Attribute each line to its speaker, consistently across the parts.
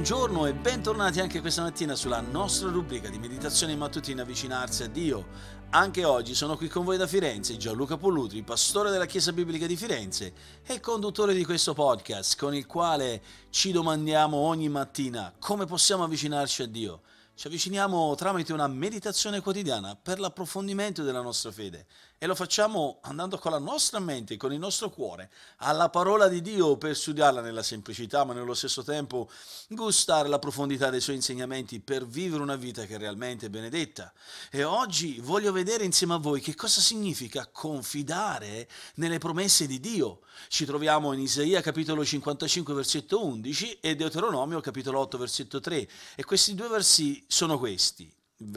Speaker 1: buongiorno e bentornati anche questa mattina sulla nostra rubrica di meditazione mattutina avvicinarsi a Dio. Anche oggi sono qui con voi da Firenze Gianluca Pollutri, pastore della Chiesa Biblica di Firenze e conduttore di questo podcast con il quale ci domandiamo ogni mattina come possiamo avvicinarci a Dio. Ci avviciniamo tramite una meditazione quotidiana per l'approfondimento della nostra fede e lo facciamo andando con la nostra mente, con il nostro cuore, alla parola di Dio per studiarla nella semplicità, ma nello stesso tempo gustare la profondità dei suoi insegnamenti per vivere una vita che è realmente benedetta. E oggi voglio vedere insieme a voi che cosa significa confidare nelle promesse di Dio. Ci troviamo in Isaia capitolo 55 versetto 11 e Deuteronomio capitolo 8 versetto 3 e questi due versi sono questi.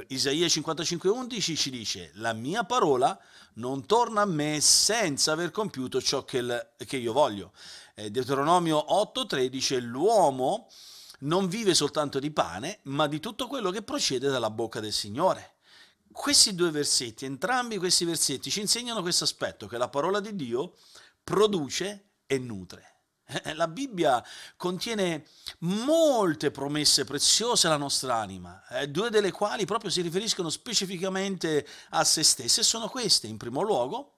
Speaker 1: Isaia 55:11 ci dice, la mia parola non torna a me senza aver compiuto ciò che, il, che io voglio. Eh, Deuteronomio 8:3 dice, l'uomo non vive soltanto di pane, ma di tutto quello che procede dalla bocca del Signore. Questi due versetti, entrambi questi versetti, ci insegnano questo aspetto, che la parola di Dio produce e nutre. Eh, la Bibbia contiene molte promesse preziose alla nostra anima, eh, due delle quali proprio si riferiscono specificamente a se stesse sono queste. In primo luogo,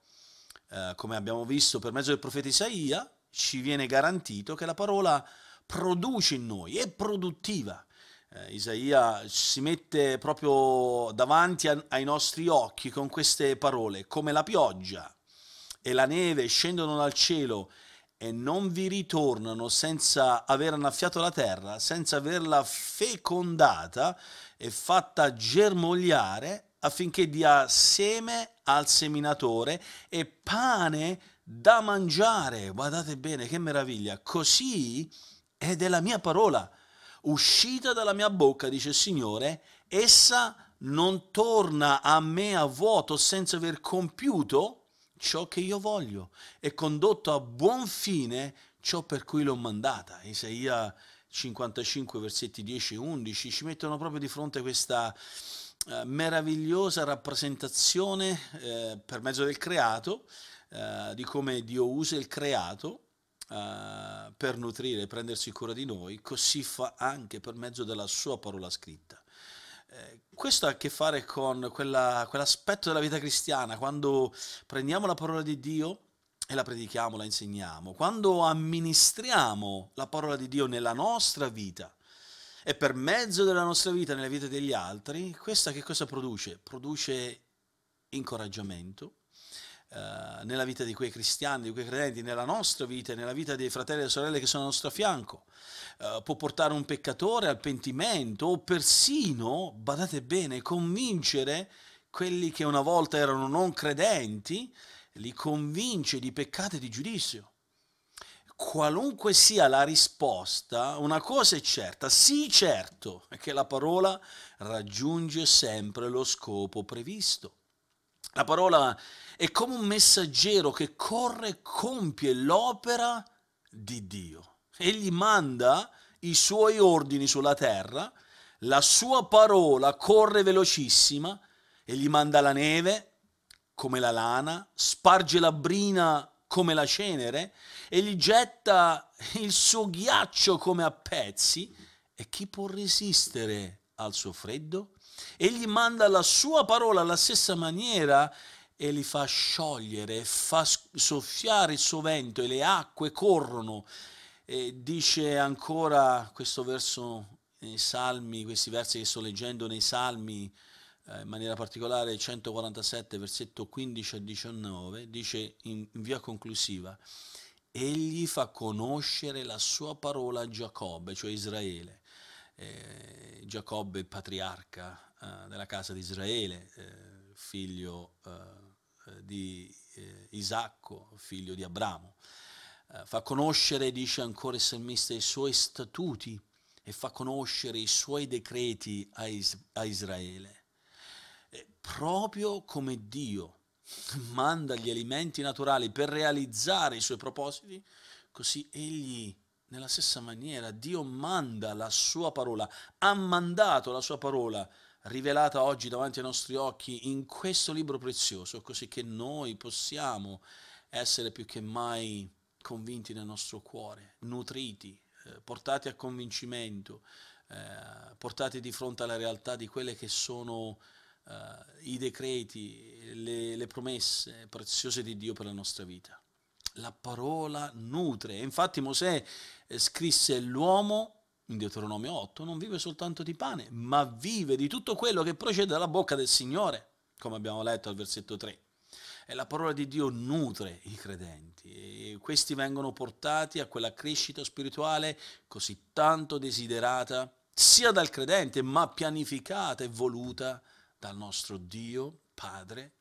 Speaker 1: eh, come abbiamo visto per mezzo del profeta Isaia, ci viene garantito che la parola produce in noi, è produttiva. Eh, Isaia si mette proprio davanti ai nostri occhi con queste parole, come la pioggia e la neve scendono dal cielo e non vi ritornano senza aver annaffiato la terra, senza averla fecondata e fatta germogliare affinché dia seme al seminatore e pane da mangiare. Guardate bene, che meraviglia. Così è della mia parola, uscita dalla mia bocca, dice il Signore, essa non torna a me a vuoto senza aver compiuto ciò che io voglio e condotto a buon fine ciò per cui l'ho mandata. Isaia 55 versetti 10 e 11 ci mettono proprio di fronte a questa eh, meravigliosa rappresentazione eh, per mezzo del creato eh, di come Dio usa il creato Uh, per nutrire e prendersi cura di noi, così fa anche per mezzo della sua parola scritta. Eh, questo ha a che fare con quella, quell'aspetto della vita cristiana, quando prendiamo la parola di Dio e la predichiamo, la insegniamo, quando amministriamo la parola di Dio nella nostra vita e per mezzo della nostra vita nella vita degli altri, questa che cosa produce? Produce incoraggiamento, Uh, nella vita di quei cristiani, di quei credenti, nella nostra vita, nella vita dei fratelli e sorelle che sono al nostro fianco. Uh, può portare un peccatore al pentimento o persino, badate bene, convincere quelli che una volta erano non credenti, li convince di peccato e di giudizio. Qualunque sia la risposta, una cosa è certa, sì certo, è che la parola raggiunge sempre lo scopo previsto. La parola è come un messaggero che corre e compie l'opera di Dio. Egli manda i suoi ordini sulla terra, la sua parola corre velocissima, egli manda la neve come la lana, sparge la brina come la cenere, e gli getta il suo ghiaccio come a pezzi, e chi può resistere al suo freddo? Egli manda la sua parola alla stessa maniera e li fa sciogliere, fa soffiare il suo vento e le acque corrono. E dice ancora questo verso nei Salmi, questi versi che sto leggendo nei Salmi, eh, in maniera particolare 147, versetto 15 a 19, dice in, via conclusiva, egli fa conoscere la sua parola a Giacobbe, cioè Israele. Eh, Giacobbe, patriarca eh, della casa di Israele, eh, figlio eh, eh, di eh, Isacco, figlio di Abramo. Fa conoscere, dice ancora il salmista, i suoi statuti e fa conoscere i suoi decreti a, Is- a Israele. Proprio come Dio manda gli alimenti naturali per realizzare i suoi propositi, così egli nella stessa maniera Dio manda la sua parola, ha mandato la sua parola rivelata oggi davanti ai nostri occhi in questo libro prezioso, così che noi possiamo essere più che mai convinti nel nostro cuore, nutriti eh, portati a convincimento, eh, portati di fronte alla realtà di quelle che sono eh, i decreti, le, le promesse preziose di Dio per la nostra vita. La parola nutre. Infatti Mosè eh, scrisse l'uomo in Deuteronomio 8 non vive soltanto di pane, ma vive di tutto quello che procede dalla bocca del Signore, come abbiamo letto al versetto 3. E la parola di Dio nutre i credenti e questi vengono portati a quella crescita spirituale così tanto desiderata sia dal credente, ma pianificata e voluta dal nostro Dio, Padre,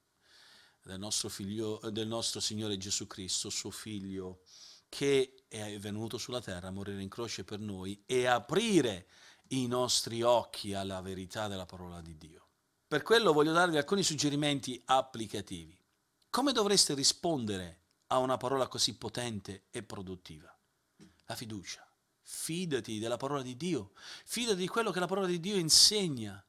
Speaker 1: del nostro, figlio, del nostro Signore Gesù Cristo, suo Figlio che è venuto sulla terra a morire in croce per noi e aprire i nostri occhi alla verità della parola di Dio. Per quello voglio darvi alcuni suggerimenti applicativi. Come dovreste rispondere a una parola così potente e produttiva? La fiducia. Fidati della parola di Dio, fidati di quello che la parola di Dio insegna.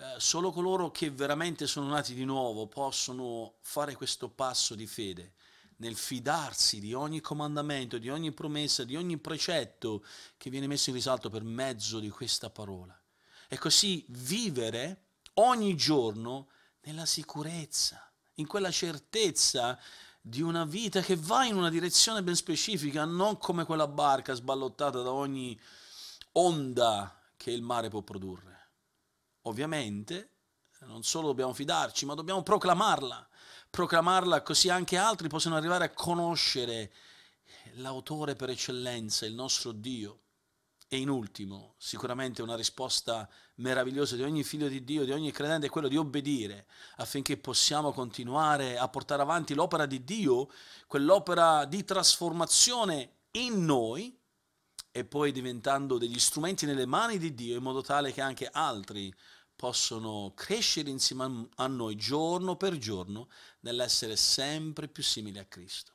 Speaker 1: Eh, solo coloro che veramente sono nati di nuovo possono fare questo passo di fede nel fidarsi di ogni comandamento, di ogni promessa, di ogni precetto che viene messo in risalto per mezzo di questa parola. E così vivere ogni giorno nella sicurezza, in quella certezza di una vita che va in una direzione ben specifica, non come quella barca sballottata da ogni onda che il mare può produrre. Ovviamente non solo dobbiamo fidarci, ma dobbiamo proclamarla proclamarla così anche altri possono arrivare a conoscere l'autore per eccellenza, il nostro Dio. E in ultimo, sicuramente una risposta meravigliosa di ogni figlio di Dio, di ogni credente, è quello di obbedire affinché possiamo continuare a portare avanti l'opera di Dio, quell'opera di trasformazione in noi e poi diventando degli strumenti nelle mani di Dio in modo tale che anche altri possono crescere insieme a noi giorno per giorno nell'essere sempre più simili a Cristo.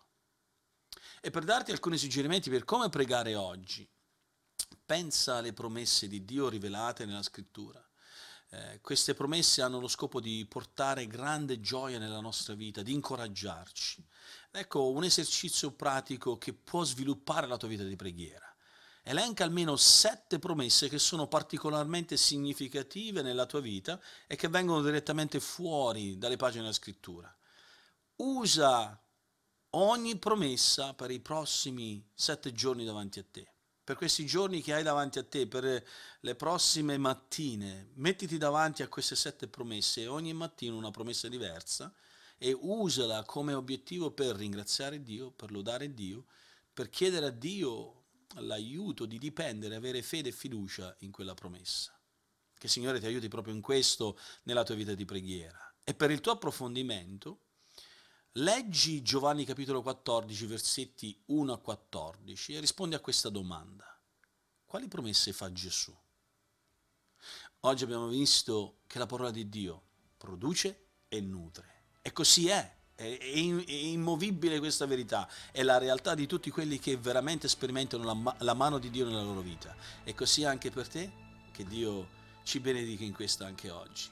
Speaker 1: E per darti alcuni suggerimenti per come pregare oggi, pensa alle promesse di Dio rivelate nella scrittura. Eh, queste promesse hanno lo scopo di portare grande gioia nella nostra vita, di incoraggiarci. Ecco un esercizio pratico che può sviluppare la tua vita di preghiera elenca almeno sette promesse che sono particolarmente significative nella tua vita e che vengono direttamente fuori dalle pagine della scrittura. Usa ogni promessa per i prossimi sette giorni davanti a te. Per questi giorni che hai davanti a te, per le prossime mattine, mettiti davanti a queste sette promesse ogni mattina una promessa diversa e usala come obiettivo per ringraziare Dio, per lodare Dio, per chiedere a Dio l'aiuto di dipendere, avere fede e fiducia in quella promessa. Che Signore ti aiuti proprio in questo nella tua vita di preghiera. E per il tuo approfondimento, leggi Giovanni capitolo 14, versetti 1 a 14 e rispondi a questa domanda. Quali promesse fa Gesù? Oggi abbiamo visto che la parola di Dio produce e nutre. E così è. È, immovibile questa verità, è la realtà di tutti quelli che veramente sperimentano la, la mano di Dio nella loro vita. E così anche per te, che Dio ci benedica in questo anche oggi.